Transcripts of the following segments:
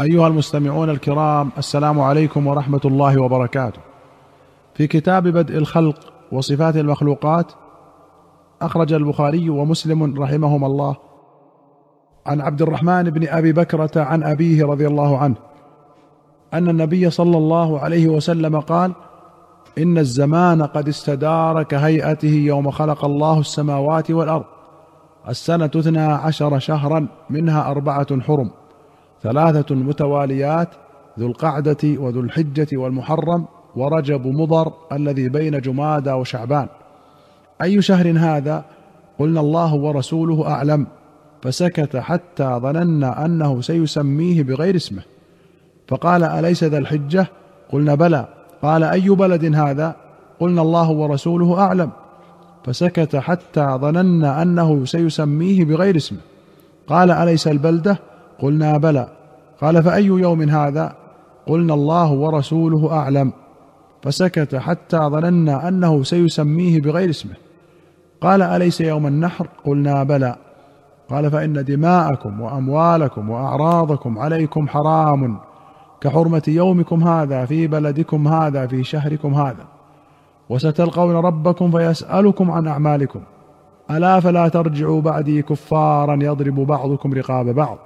أيها المستمعون الكرام السلام عليكم ورحمة الله وبركاته. في كتاب بدء الخلق وصفات المخلوقات أخرج البخاري ومسلم رحمهما الله عن عبد الرحمن بن أبي بكرة عن أبيه رضي الله عنه أن النبي صلى الله عليه وسلم قال إن الزمان قد استدار كهيئته يوم خلق الله السماوات والأرض السنة اثنا عشر شهرا منها أربعة حرم. ثلاثة متواليات ذو القعدة وذو الحجة والمحرم ورجب مضر الذي بين جمادى وشعبان. أي شهر هذا؟ قلنا الله ورسوله أعلم. فسكت حتى ظننا أنه سيسميه بغير اسمه. فقال أليس ذا الحجة؟ قلنا بلى. قال أي بلد هذا؟ قلنا الله ورسوله أعلم. فسكت حتى ظننا أنه سيسميه بغير اسمه. قال أليس البلدة؟ قلنا بلى. قال فأي يوم هذا؟ قلنا الله ورسوله أعلم. فسكت حتى ظننا أنه سيسميه بغير اسمه. قال أليس يوم النحر؟ قلنا بلى. قال فإن دماءكم وأموالكم وأعراضكم عليكم حرام. كحرمة يومكم هذا في بلدكم هذا في شهركم هذا. وستلقون ربكم فيسألكم عن أعمالكم. ألا فلا ترجعوا بعدي كفارا يضرب بعضكم رقاب بعض.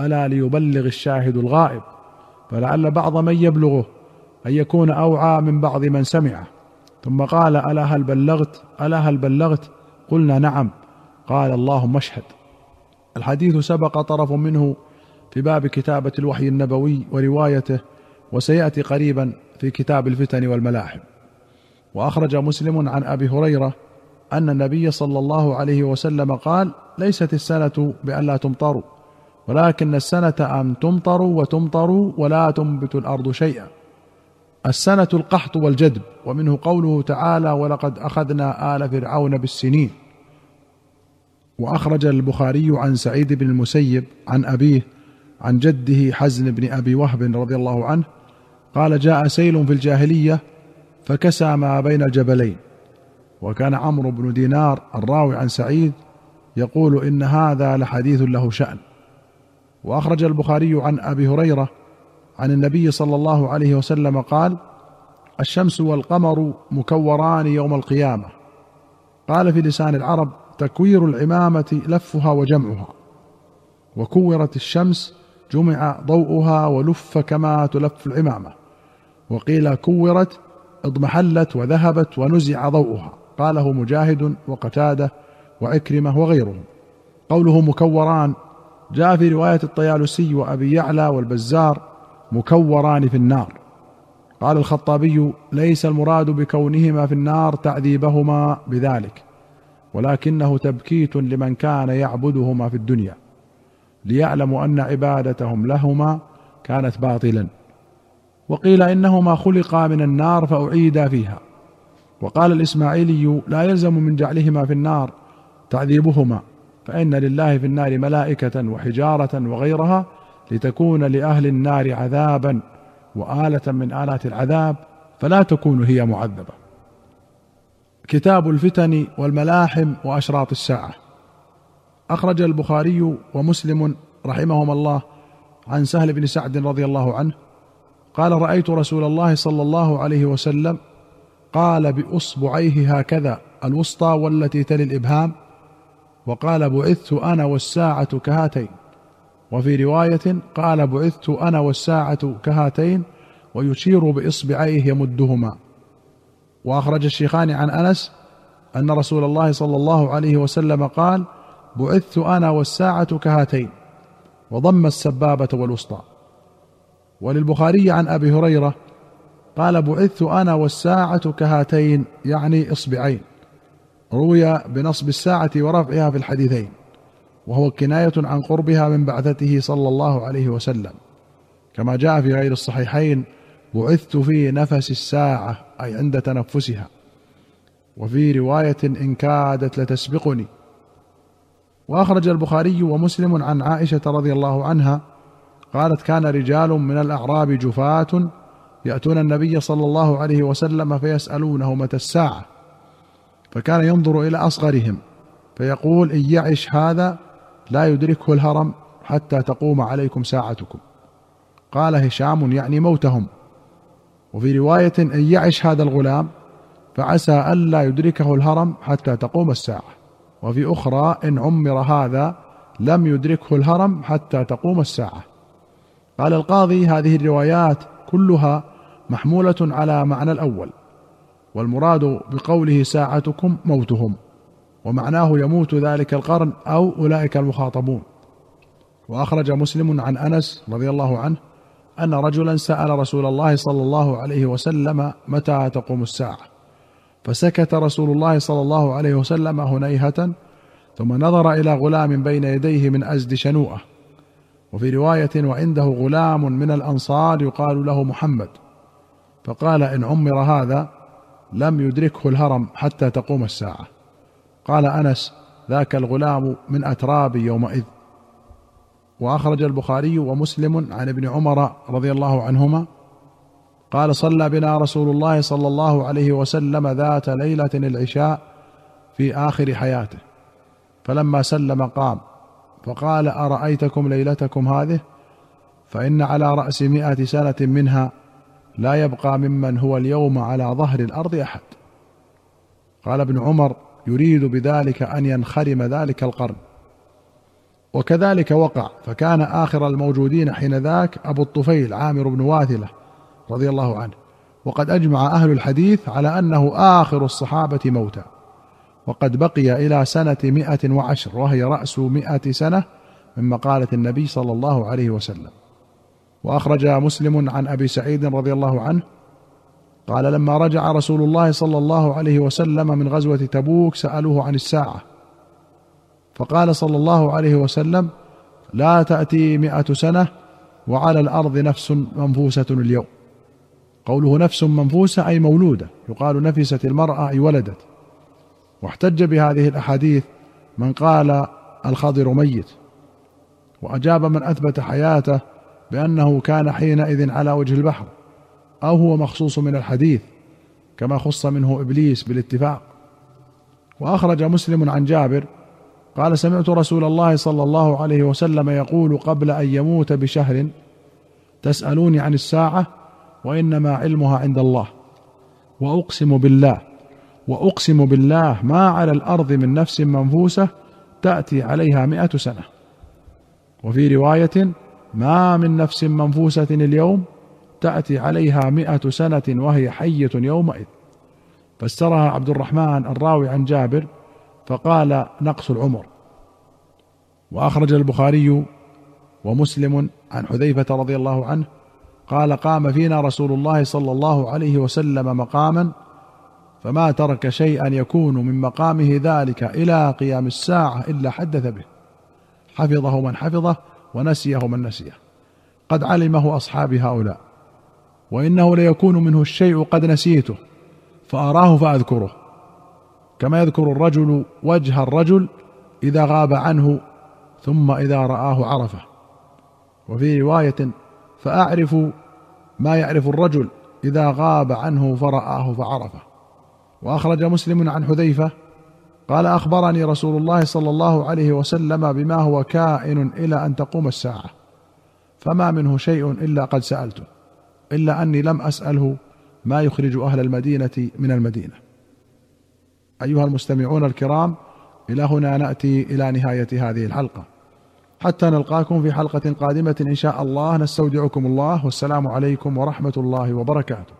ألا ليبلغ الشاهد الغائب فلعل بعض من يبلغه أن يكون أوعى من بعض من سمعه. ثم قال ألا هل بلغت؟ ألا هل بلغت؟ قلنا نعم. قال اللهم اشهد. الحديث سبق طرف منه في باب كتابة الوحي النبوي وروايته وسيأتي قريبا في كتاب الفتن والملاحم. وأخرج مسلم عن أبي هريرة أن النبي صلى الله عليه وسلم قال ليست السنة بأن لا تمطروا. ولكن السنة أن تمطروا وتمطروا ولا تنبت الأرض شيئا. السنة القحط والجدب ومنه قوله تعالى ولقد أخذنا آل فرعون بالسنين وأخرج البخاري عن سعيد بن المسيب عن أبيه عن جده حزن بن أبي وهب رضي الله عنه قال جاء سيل في الجاهلية فكسى ما بين الجبلين وكان عمرو بن دينار الراوي عن سعيد يقول إن هذا لحديث له شأن وأخرج البخاري عن أبي هريرة عن النبي صلى الله عليه وسلم قال الشمس والقمر مكوران يوم القيامة. قال في لسان العرب تكوير العمامة لفها وجمعها. وكورت الشمس جمع ضوءها ولف كما تلف العمامة. وقيل كورت اضمحلت وذهبت ونزع ضوءها. قاله مجاهد وقتادة وعكرمة وغيرهم. قوله مكوران جاء في رواية الطيالسي وأبي يعلى والبزار مكوران في النار. قال الخطابي ليس المراد بكونهما في النار تعذيبهما بذلك ولكنه تبكيت لمن كان يعبدهما في الدنيا ليعلموا أن عبادتهم لهما كانت باطلا. وقيل إنهما خلقا من النار فأعيدا فيها. وقال الإسماعيلي لا يلزم من جعلهما في النار تعذيبهما فإن لله في النار ملائكة وحجارة وغيرها لتكون لأهل النار عذابا وآلة من آلات العذاب فلا تكون هي معذبة. كتاب الفتن والملاحم وأشراط الساعة. أخرج البخاري ومسلم رحمهما الله عن سهل بن سعد رضي الله عنه قال رأيت رسول الله صلى الله عليه وسلم قال بإصبعيه هكذا الوسطى والتي تلي الإبهام وقال بعثت أنا والساعة كهاتين. وفي رواية قال بعثت أنا والساعة كهاتين ويشير بإصبعيه يمدهما. وأخرج الشيخان عن أنس أن رسول الله صلى الله عليه وسلم قال بعثت أنا والساعة كهاتين. وضم السبابة والوسطى. وللبخاري عن أبي هريرة قال بعثت أنا والساعة كهاتين يعني إصبعين. روي بنصب الساعة ورفعها في الحديثين وهو كناية عن قربها من بعثته صلى الله عليه وسلم. كما جاء في غير الصحيحين بعثت في نفس الساعة أي عند تنفسها. وفي رواية إن كادت لتسبقني. وأخرج البخاري ومسلم عن عائشة رضي الله عنها قالت كان رجال من الأعراب جفاة يأتون النبي صلى الله عليه وسلم فيسألونه متى الساعة. فكان ينظر إلى أصغرهم فيقول إن يعش هذا لا يدركه الهرم حتى تقوم عليكم ساعتكم. قال هشام يعني موتهم. وفي رواية إن يعش هذا الغلام فعسى ألا يدركه الهرم حتى تقوم الساعة. وفي أخرى إن عمر هذا لم يدركه الهرم حتى تقوم الساعة. قال القاضي هذه الروايات كلها محمولة على معنى الأول. والمراد بقوله ساعتكم موتهم ومعناه يموت ذلك القرن أو أولئك المخاطبون. وأخرج مسلم عن أنس رضي الله عنه أن رجلا سأل رسول الله صلى الله عليه وسلم متى تقوم الساعة. فسكت رسول الله صلى الله عليه وسلم هنيهة ثم نظر إلى غلام بين يديه من أزد شنوءة. وفي رواية وعنده غلام من الأنصار يقال له محمد فقال إن عمر هذا لم يدركه الهرم حتى تقوم الساعة. قال أنس ذاك الغلام من اترابي يومئذ. وأخرج البخاري ومسلم عن ابن عمر رضي الله عنهما. قال صلى بنا رسول الله صلى الله عليه وسلم ذات ليلة العشاء في آخر حياته. فلما سلم قام فقال أرأيتكم ليلتكم هذه؟ فإن على رأس مائه سنة منها لا يبقى ممن هو اليوم على ظهر الأرض أحد. قال ابن عمر يريد بذلك أن ينخرم ذلك القرن. وكذلك وقع فكان آخر الموجودين حينذاك أبو الطفيل عامر بن واثلة رضي الله عنه. وقد أجمع أهل الحديث على أنه آخر الصحابة موتا وقد بقي إلى سنة مائه وعشر وهي رأس مائه سنة من مقالة النبي صلى الله عليه وسلم. وأخرج مسلم عن أبي سعيد رضي الله عنه قال لما رجع رسول الله صلى الله عليه وسلم من غزوة تبوك سألوه عن الساعة. فقال صلى الله عليه وسلم لا تأتي مائه سنة وعلى الأرض نفس منفوسة اليوم. قوله نفس منفوسة أي مولودة يقال نفست المرأة أي ولدت. واحتج بهذه الأحاديث من قال الخضر ميت. وأجاب من أثبت حياته بأنه كان حينئذ على وجه البحر أو هو مخصوص من الحديث كما خص منه إبليس بالاتفاق. وأخرج مسلم عن جابر قال سمعت رسول الله صلى الله عليه وسلم يقول قبل أن يموت بشهر تسألوني عن الساعة وإنما علمها عند الله. وأقسم بالله وأقسم بالله ما على الأرض من نفس منفوسة تأتي عليها مائه سنة. وفي رواية ما من نفس منفوسة اليوم تأتي عليها مائه سنة وهي حية يومئذ. فسرها عبد الرحمن الراوي عن جابر فقال نقص العمر. وأخرج البخاري ومسلم عن حذيفة رضي الله عنه قال قام فينا رسول الله صلى الله عليه وسلم مقاما فما ترك شيئا يكون من مقامه ذلك إلى قيام الساعة إلا حدث به. حفظه من حفظه ونسيه من نسيه. قد علمه أصحاب هؤلاء وإنه ليكون منه الشيء قد نسيته فأراه فأذكره. كما يذكر الرجل وجه الرجل إذا غاب عنه ثم إذا رآه عرفه. وفي رواية فأعرف ما يعرف الرجل إذا غاب عنه فرآه فعرفه. وأخرج مسلم عن حذيفة قال أخبرني رسول الله صلى الله عليه وسلم بما هو كائن إلى أن تقوم الساعة. فما منه شيء إلا قد سألته. إلا أني لم أسأله ما يخرج أهل المدينة من المدينة. أيها المستمعون الكرام إلى هنا نأتي إلى نهاية هذه الحلقة. حتى نلقاكم في حلقة قادمة إن شاء الله. نستودعكم الله. والسلام عليكم ورحمة الله وبركاته.